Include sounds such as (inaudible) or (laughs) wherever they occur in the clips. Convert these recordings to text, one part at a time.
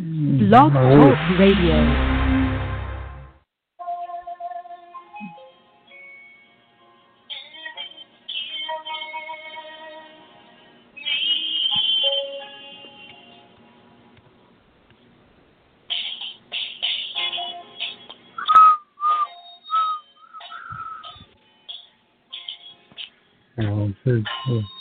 Blog mm. Talk Radio. Oh.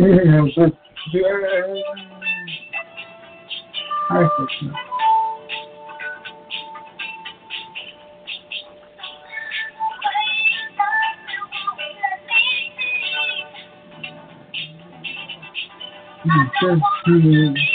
Yeah, I think so. Hmm, just,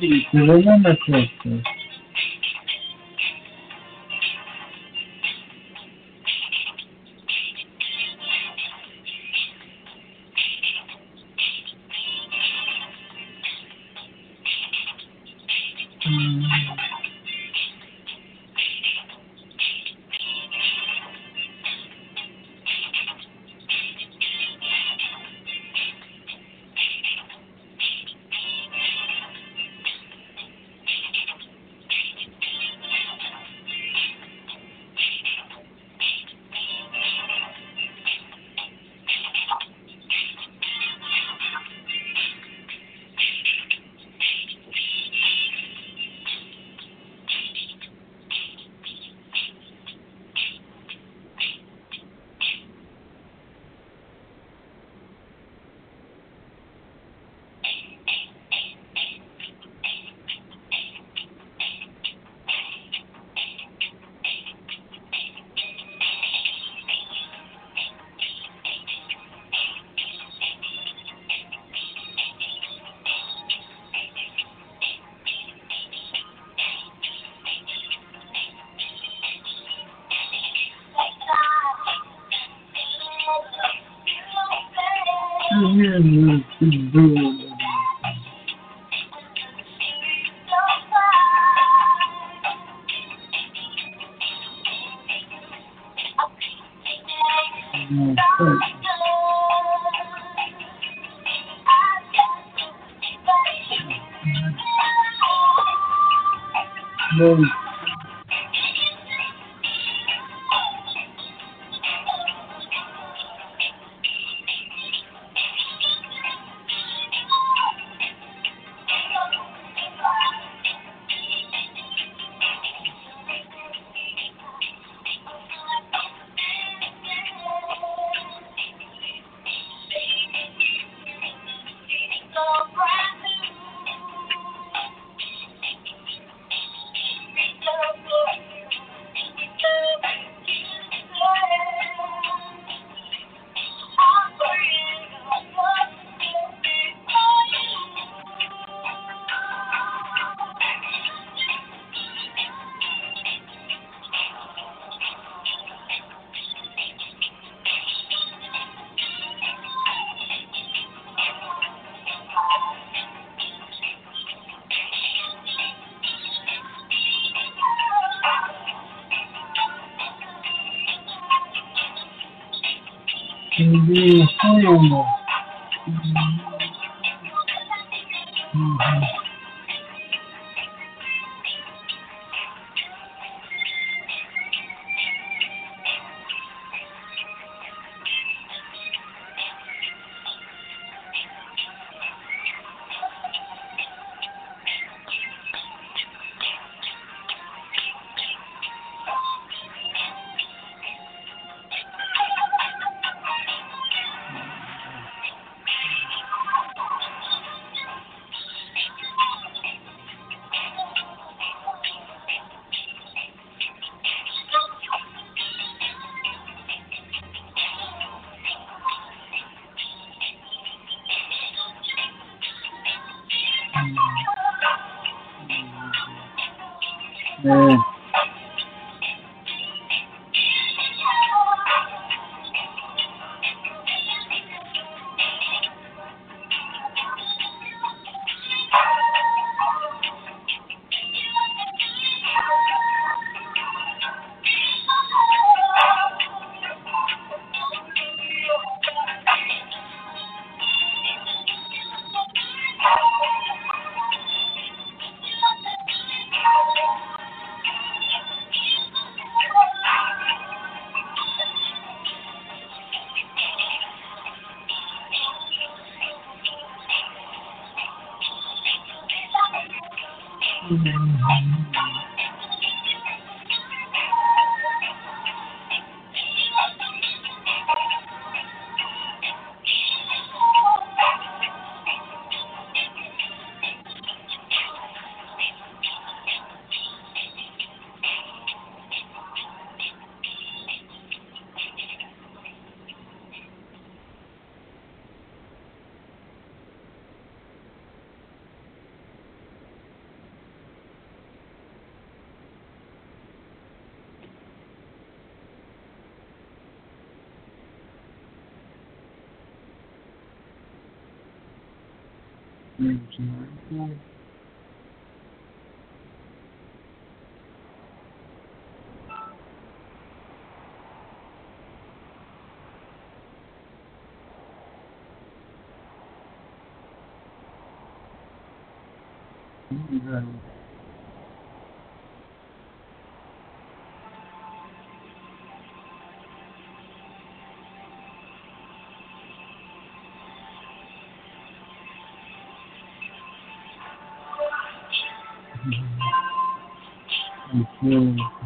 люди тяжело на сердце. Mhm. Mhm.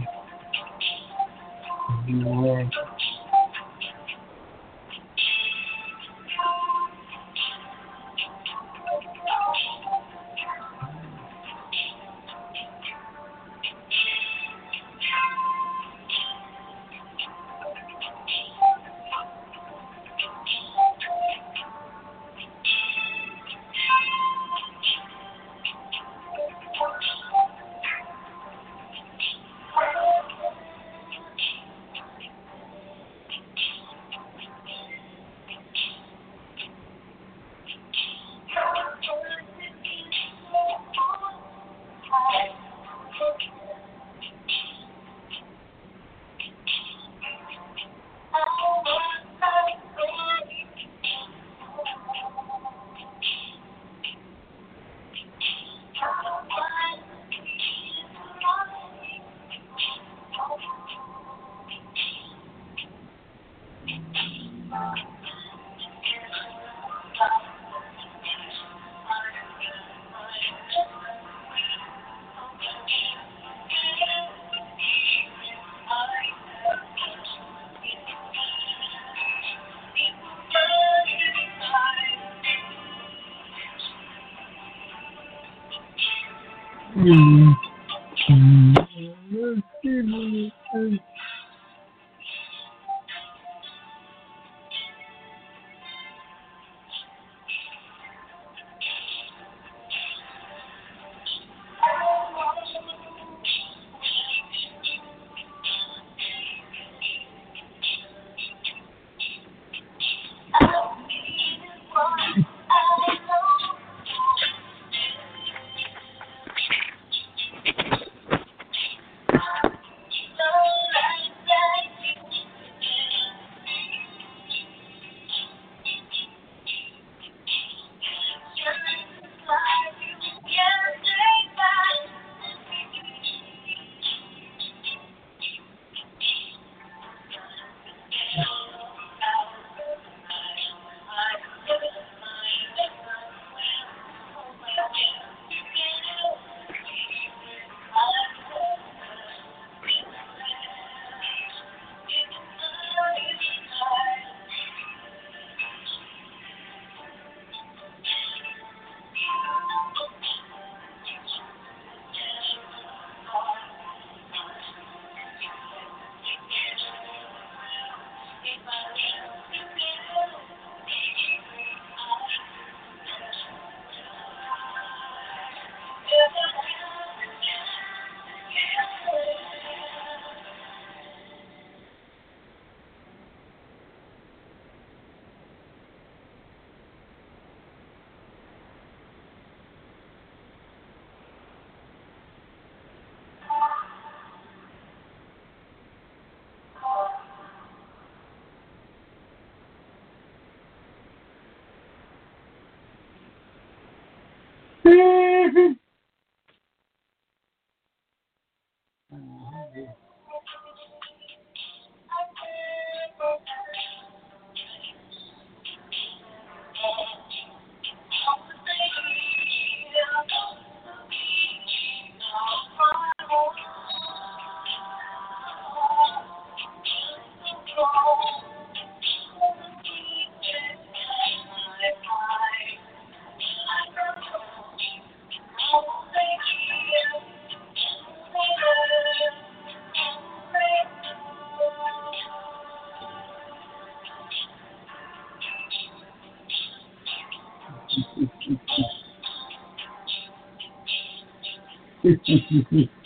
Mm. (laughs) you see.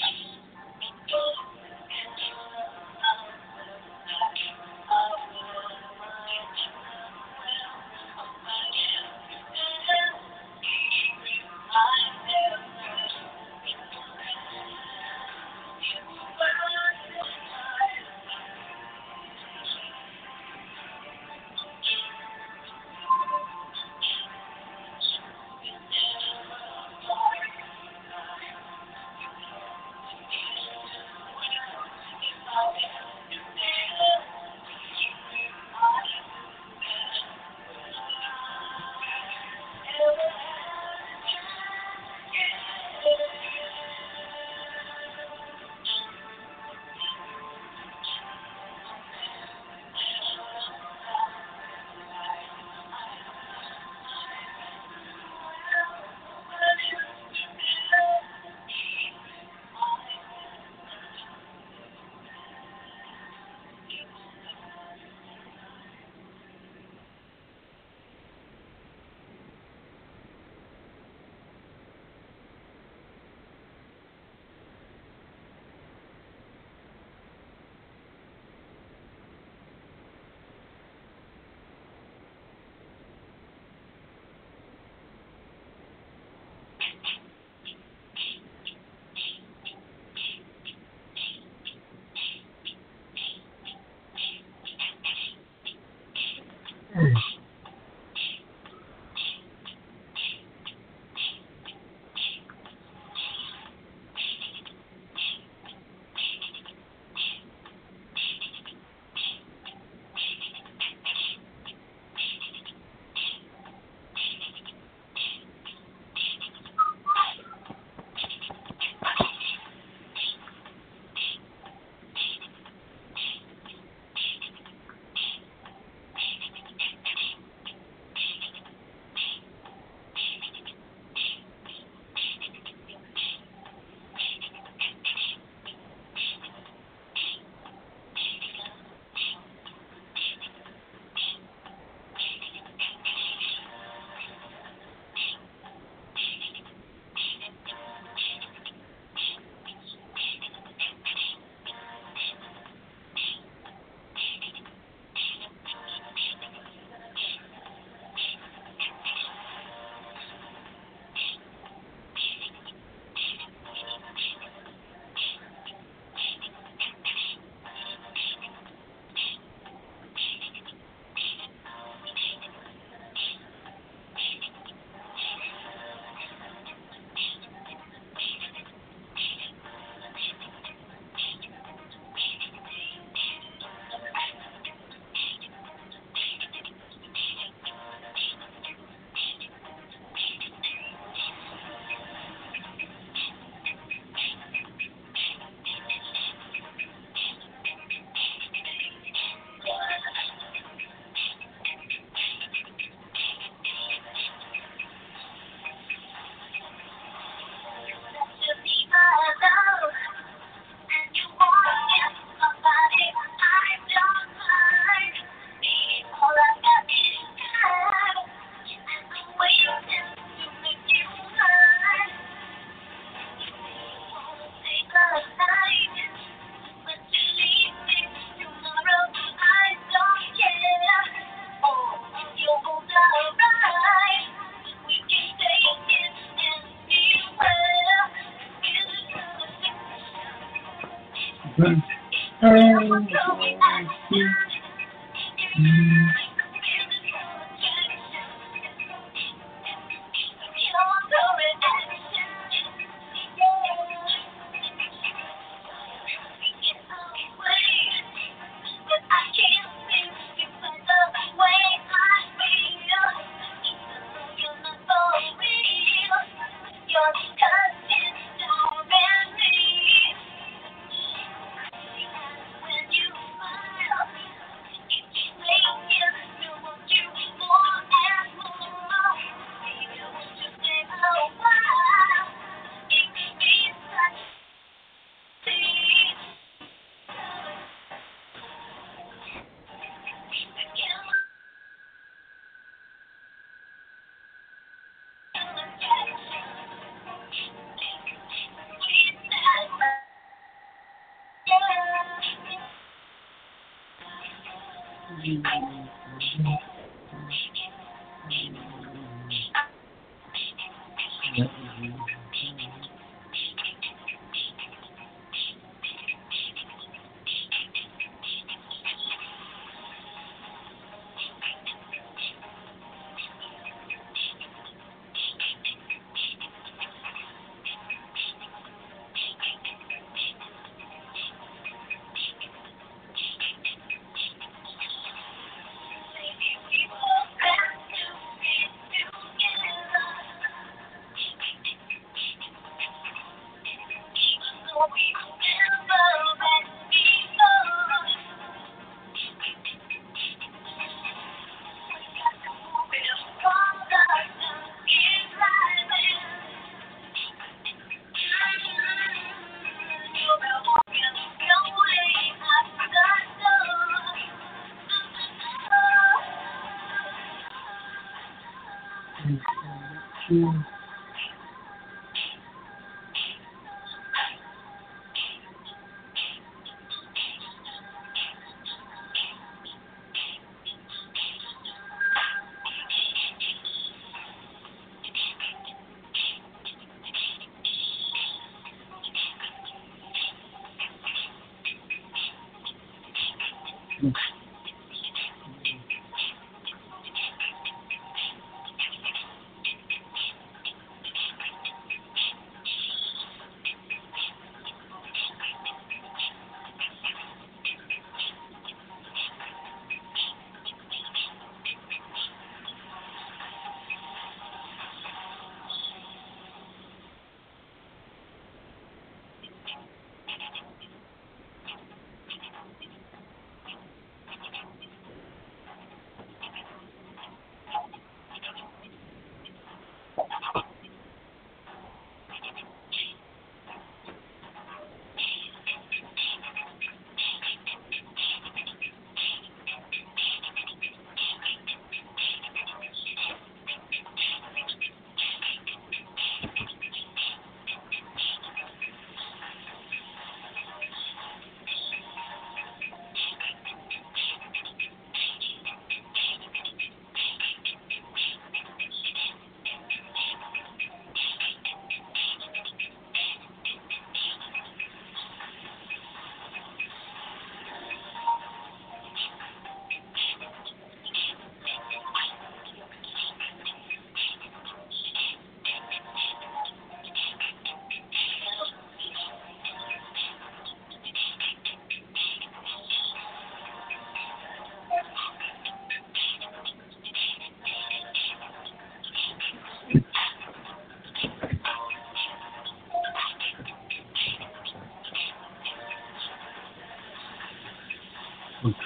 Okay.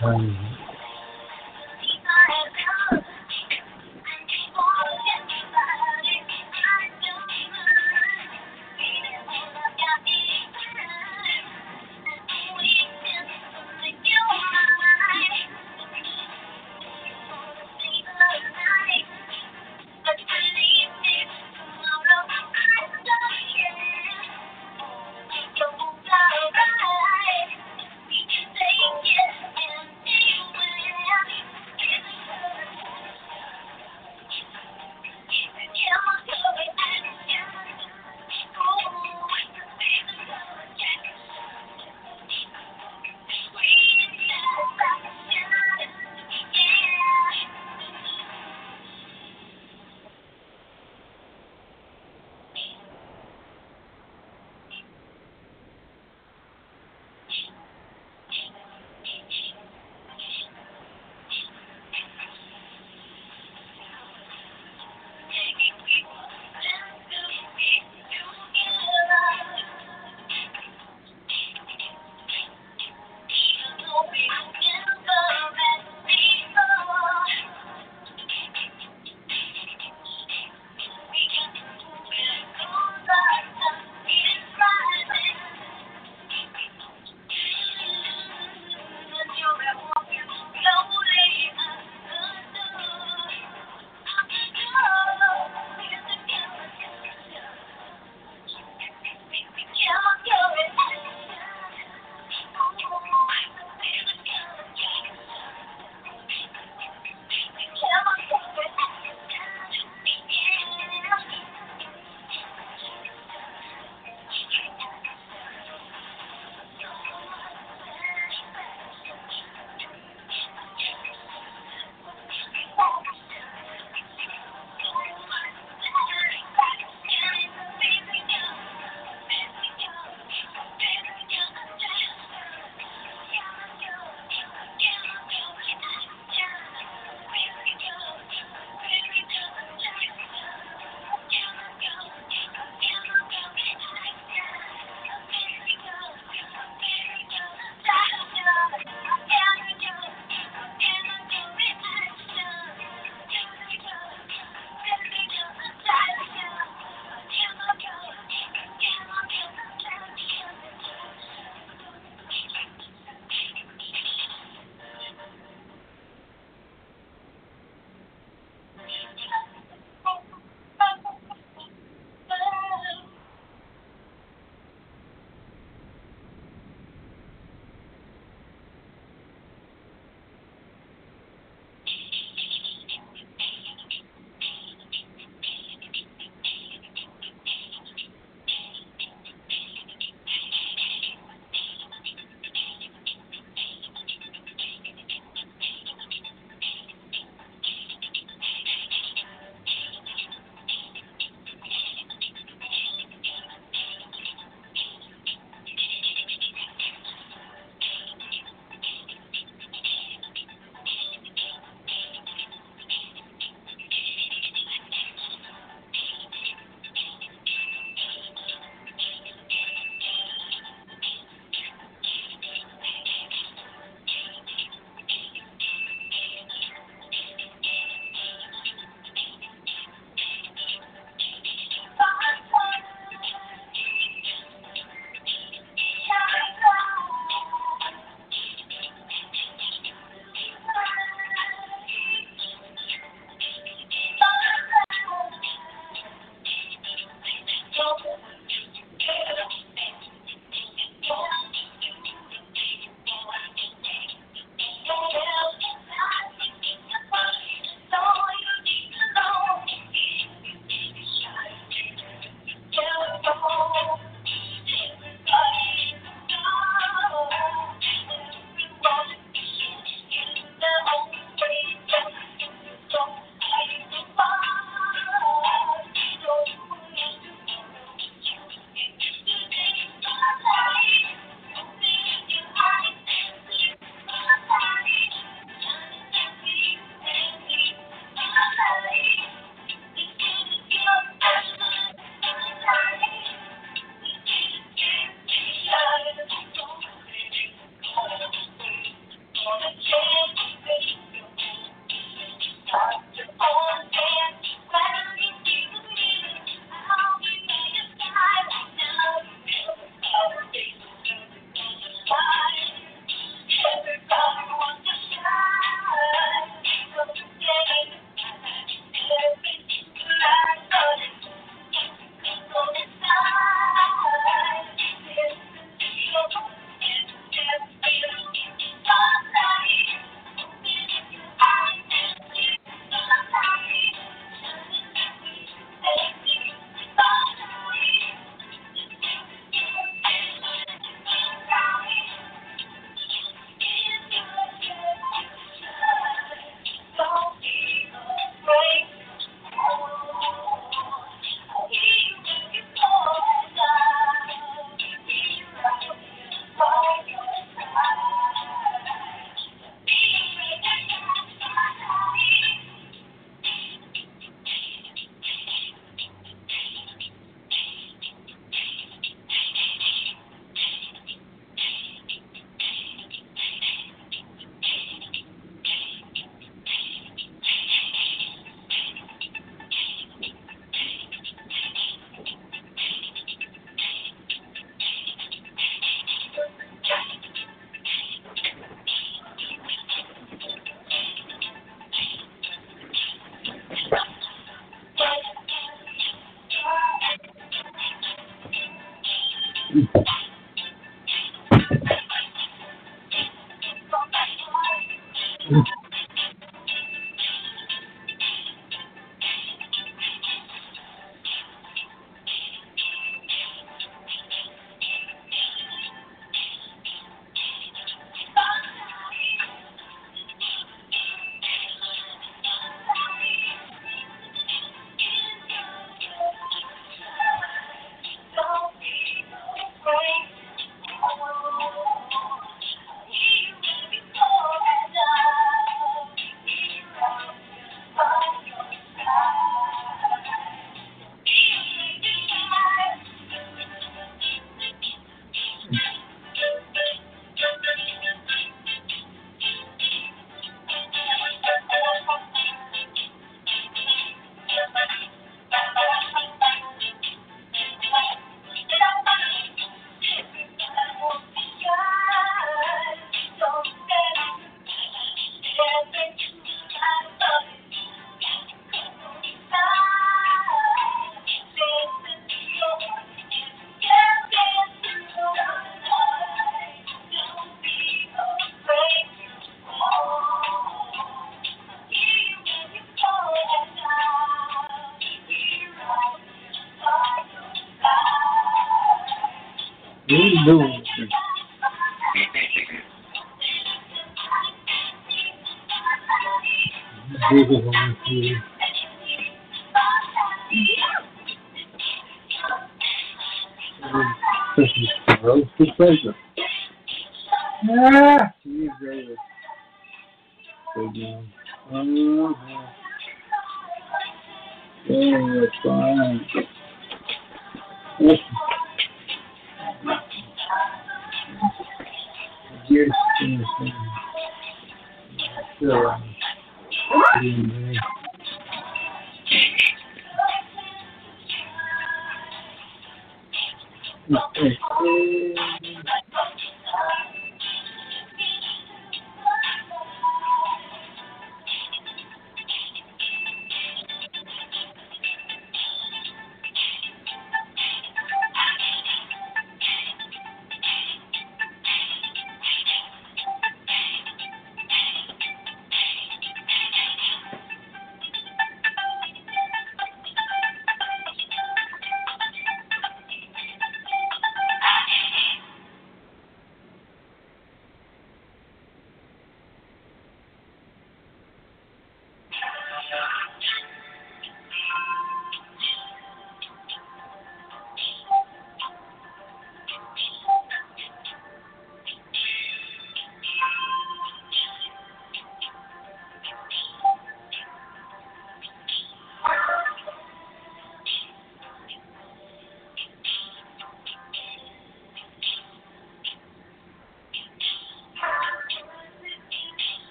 Take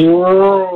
You're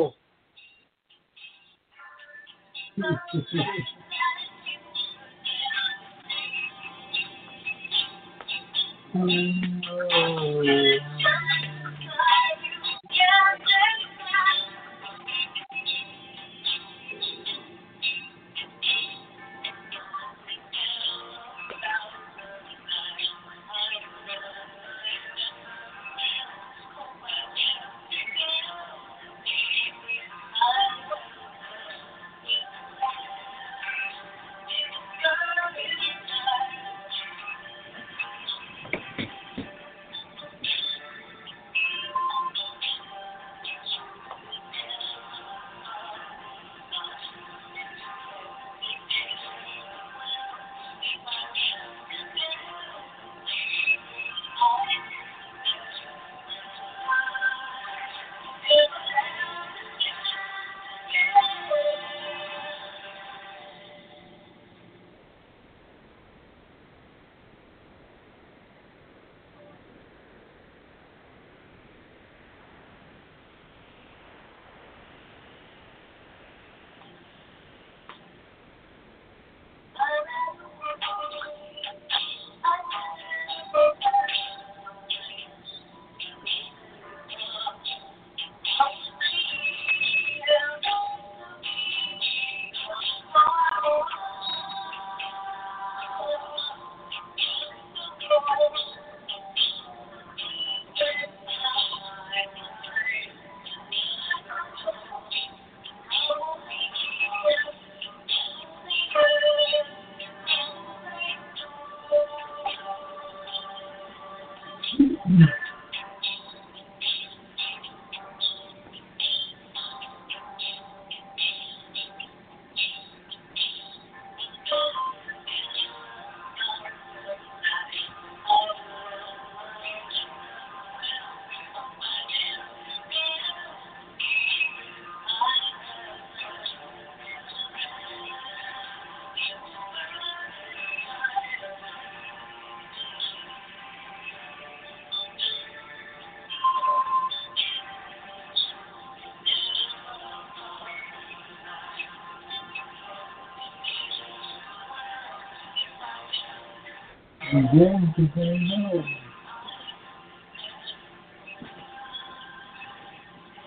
Whoa. Again, to say no.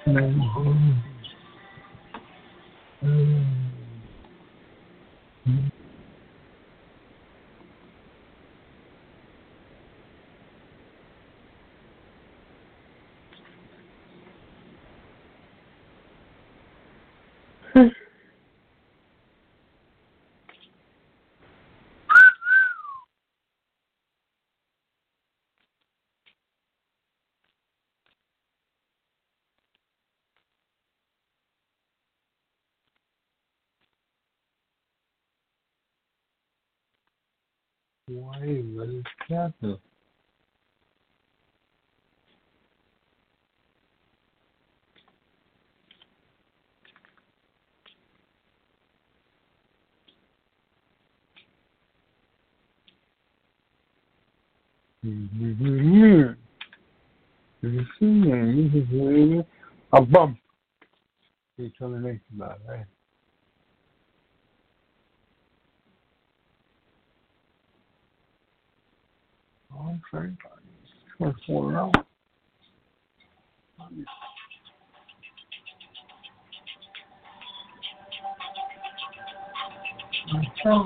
Mhm. Mhm. Why was that? A bump. He's termination about right? Oh, sorry. First one out. Yes, sir.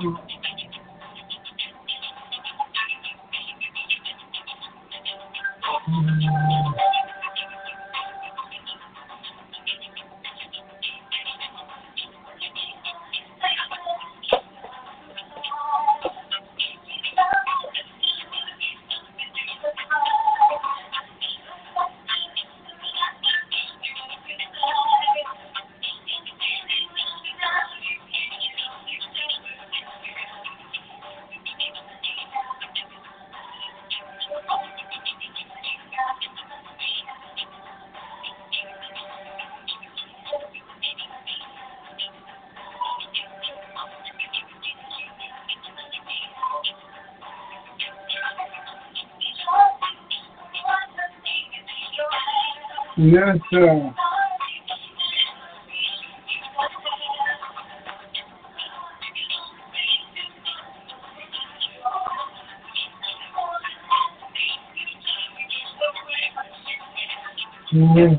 Yes, yes, yes,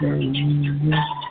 sir.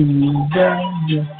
Yes.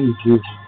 Entendi.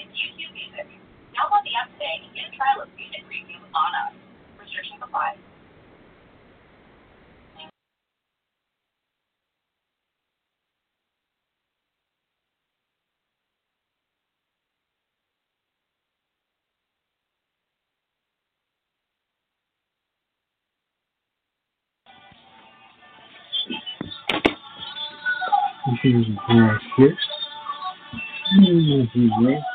It's YouTube Music. Download the app today and get a trial of music preview on us. Restrictions apply. This is my shit. Mm-hmm. It's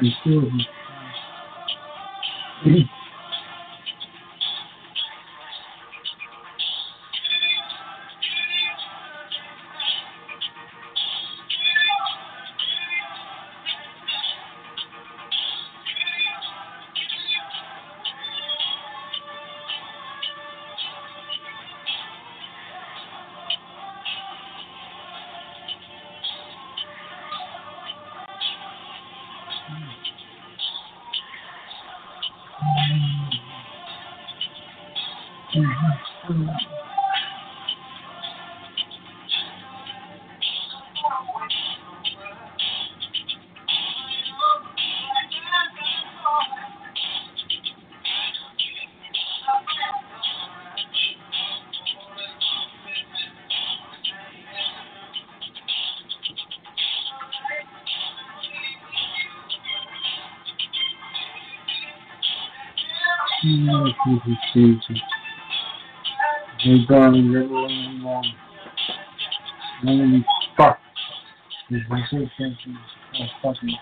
before him Jesus. They burn a little and long. Fuck. Is? Thank you. Oh, fucking